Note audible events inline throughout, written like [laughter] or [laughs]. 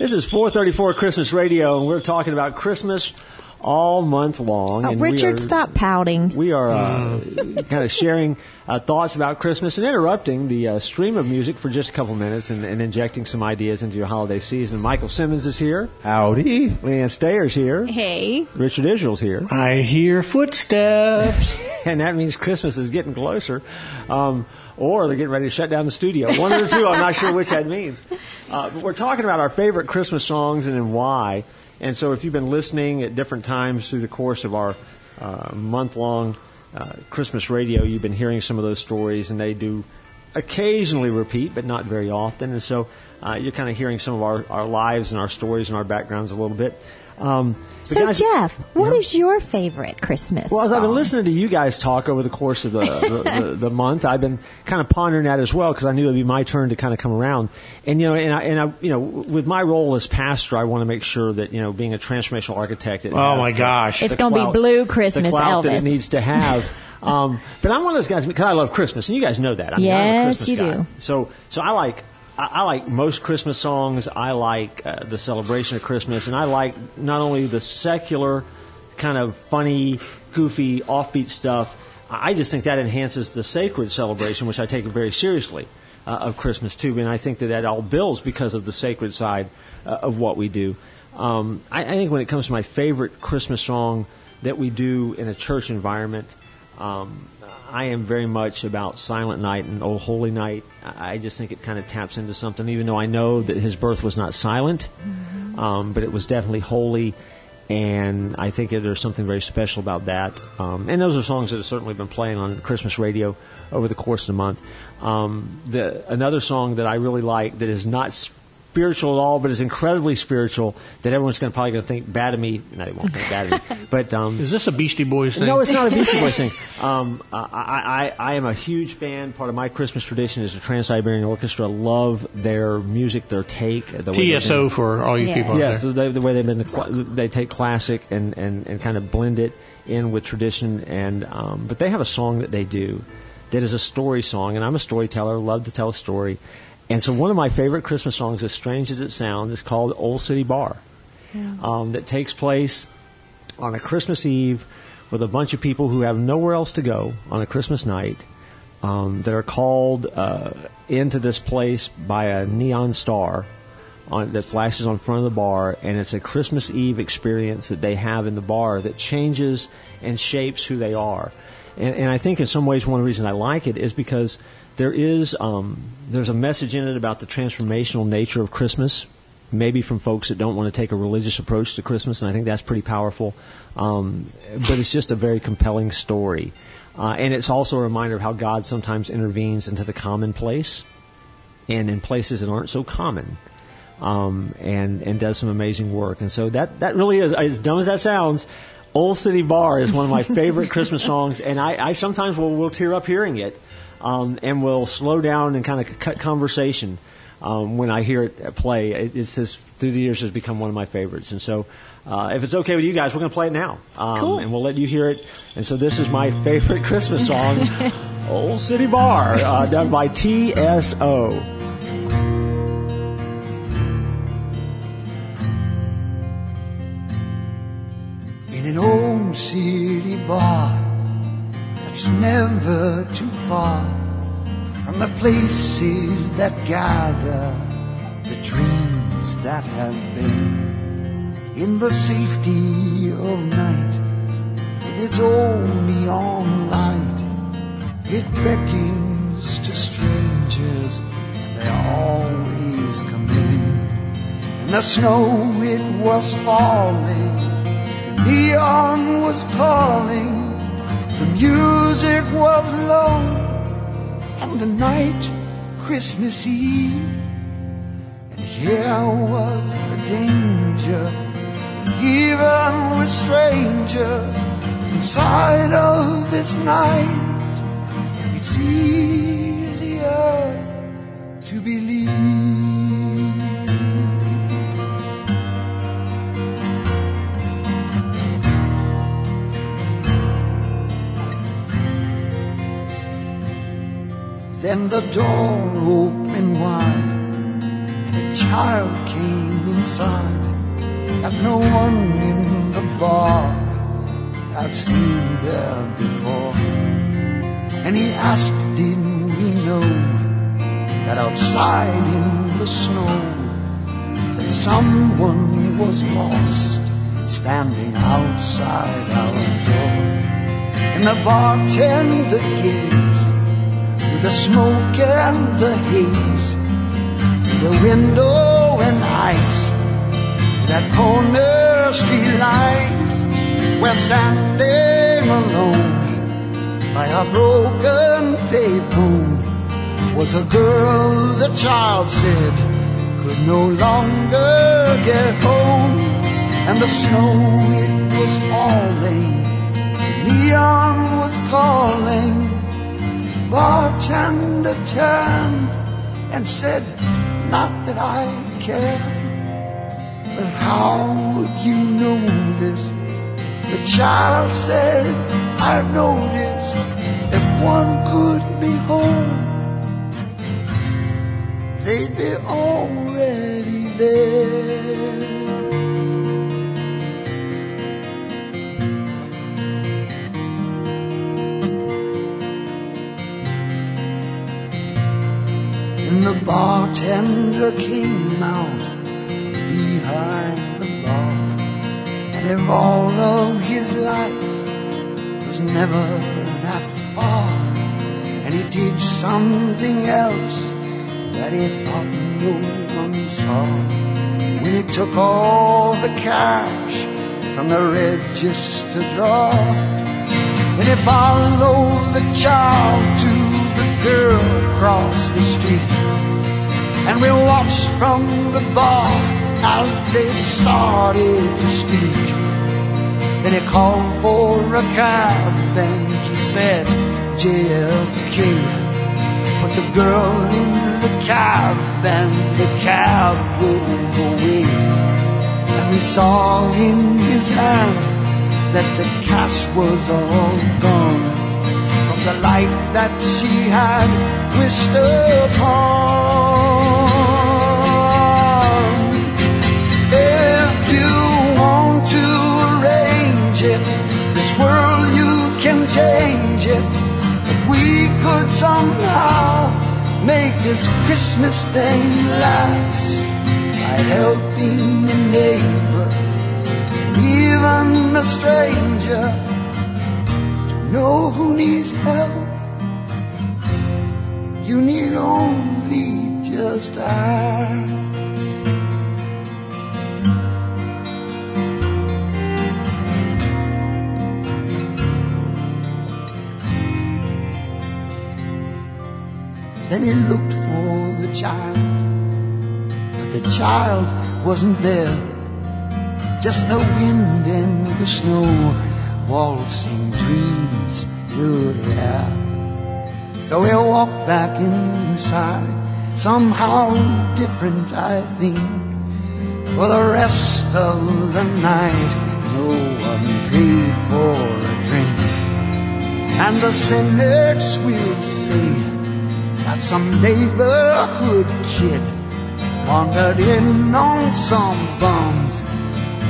This is 434 Christmas Radio, and we're talking about Christmas all month long. Oh, and we Richard, are- stop pouting. We are uh, kind of sharing uh, thoughts about Christmas and interrupting the uh, stream of music for just a couple minutes and, and injecting some ideas into your holiday season. Michael Simmons is here. Howdy. Leanne Stayer's here. Hey. Richard Israel's here. I hear footsteps. [laughs] and that means Christmas is getting closer. Um, or they're getting ready to shut down the studio. One of the two, I'm not sure which that means. Uh, but we're talking about our favorite Christmas songs and then why. And so if you've been listening at different times through the course of our uh, month long uh, Christmas radio, you've been hearing some of those stories, and they do occasionally repeat, but not very often. And so uh, you're kind of hearing some of our, our lives and our stories and our backgrounds a little bit. Um, So, guys- Jeff, what Yeah. is your favorite Christmas well, as I've been listening to you guys talk over the course of the, the, the, [laughs] the month, I've been kind of pondering that as well because I knew it'd be my turn to kind of come around. And you know, and I, and I, you know, with my role as pastor, I want to make sure that you know, being a transformational architect, it Oh, has my the- gosh. It's gonna be Blue Christmas, the clout that Elvis. it needs to have. [laughs] um, but I'm one of those guys because I love Christmas, and you guys know that. I mean, I'm a Yes, Christmas you guy. do. So, so I like. I I like most Christmas songs. I like uh, the celebration of Christmas, and I like not only the secular kind of funny, goofy, offbeat stuff. I just think that enhances the sacred celebration, which I take very seriously uh, of Christmas too. And I think that that all builds because of the sacred side uh, of what we do. Um, I, I think when it comes to my favorite Christmas song that we do in a church environment, um, I am very much about Silent Night and O Holy Night. I just think it kind of taps into something, even though I know that his birth was not silent, um, but it was definitely holy. And I think that there's something very special about that. Um, and those are songs that have certainly been playing on Christmas radio over the course of the month. Um, the, another song that I really like that is not spiritual at all, but is incredibly spiritual that everyone's going to probably going to think bad of me. No, they won't think bad of me. [laughs] But um, Is this a Beastie Boys thing? no, it's not a Beastie Boys thing. Um, I, I, I am a huge fan. Part of my Christmas tradition is the Trans Siberian Orchestra. Love their music, their take. The way they've TSO been- for all you Yes. people out Yes, there. the, the way they've been, the, they take classic and, and, and kind of blend it in with tradition. And um, but they have a song that they do that is a story song, and I'm a storyteller. Love to tell a story. And so one of my favorite Christmas songs, as strange as it sounds, is called "Old City Bar," um, that takes place on a Christmas Eve with a bunch of people who have nowhere else to go on a Christmas night um, that are called uh, into this place by a neon star on, that flashes on front of the bar, and it's a Christmas Eve experience that they have in the bar that changes and shapes who they are. And, and I think in some ways one of the reasons I like it is because there is um, there's a message in it about the transformational nature of Christmas maybe from folks that don't want to take a religious approach to Christmas, and I think that's pretty powerful. Um, but it's just a very compelling story. Uh, and it's also a reminder of how God sometimes intervenes into the commonplace and in places that aren't so common. Um, and, and does some amazing work. And so that, that really is, as dumb as that sounds, Old City Bar is one of my favorite Christmas songs, and I, I sometimes will, will tear up hearing it um, and will slow down and kind of cut conversation um, when I hear it play. It, it's just, through the years has become one of my favorites. And so, uh, if it's okay with you guys, we're going to play it now, um, Cool. and we'll let you hear it. And so, this is my favorite Christmas song, [laughs] "Old City Bar," uh, done by TSO. in an old city bar that's never too far from the places that gather the dreams that have been. In the safety of night with its own neon light it beckons to strangers and they always come in. In the snow it was falling the Neon was calling, was low, and the night Christmas Eve. And here was the danger, even with strangers inside of this night, it's easier Then the door opened wide, a child came inside And no one in the bar had seen there before. And he asked, did we know that outside in the snow that someone was lost standing outside our door? And the bartender gazed the smoke and the haze, the window and ice, that corner street light. We're standing alone by a broken paved home was a girl the child said could no longer get home, and the snow it was falling, the neon was calling. Bartender turned and said, Not that I care, but how would you know this? The child said, I've noticed if one could be home, they'd be already there. Bartender came out from behind the bar. And if all of his life was never that far, and he did something else that he thought no one saw. When he took all the cash from the register drawer, and he followed the child to the girl across the street. And we watched from the bar as they started to speak. Then he called for a cab and he said, JFK. Put the girl in the cab and the cab drove away. And we saw in his hand that the cash was all gone from the life that she had wished upon. Somehow make this Christmas thing last by helping a neighbor, even a stranger, to know who needs help. You need only just ask. He looked for the child, but the child wasn't there. Just the wind and the snow waltzing dreams through the air. So he walked back inside, somehow different, I think. For the rest of the night, no one paid for a drink. And the cynics will say that some neighborhood kid wandered in on some bums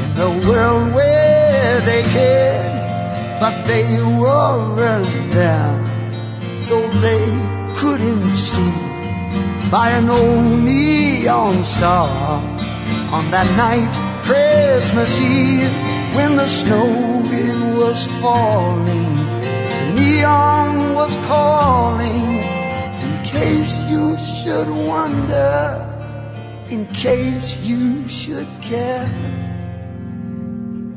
in the world where they hid, but they weren't there, so they couldn't see by an old neon star on that night, Christmas Eve, when the snow was falling, the neon was calling. Case you should wonder, in case you should care,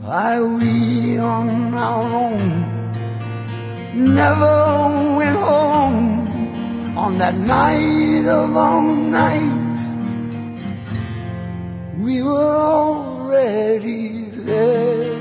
why we on our own never went home on that night of all nights. We were already there.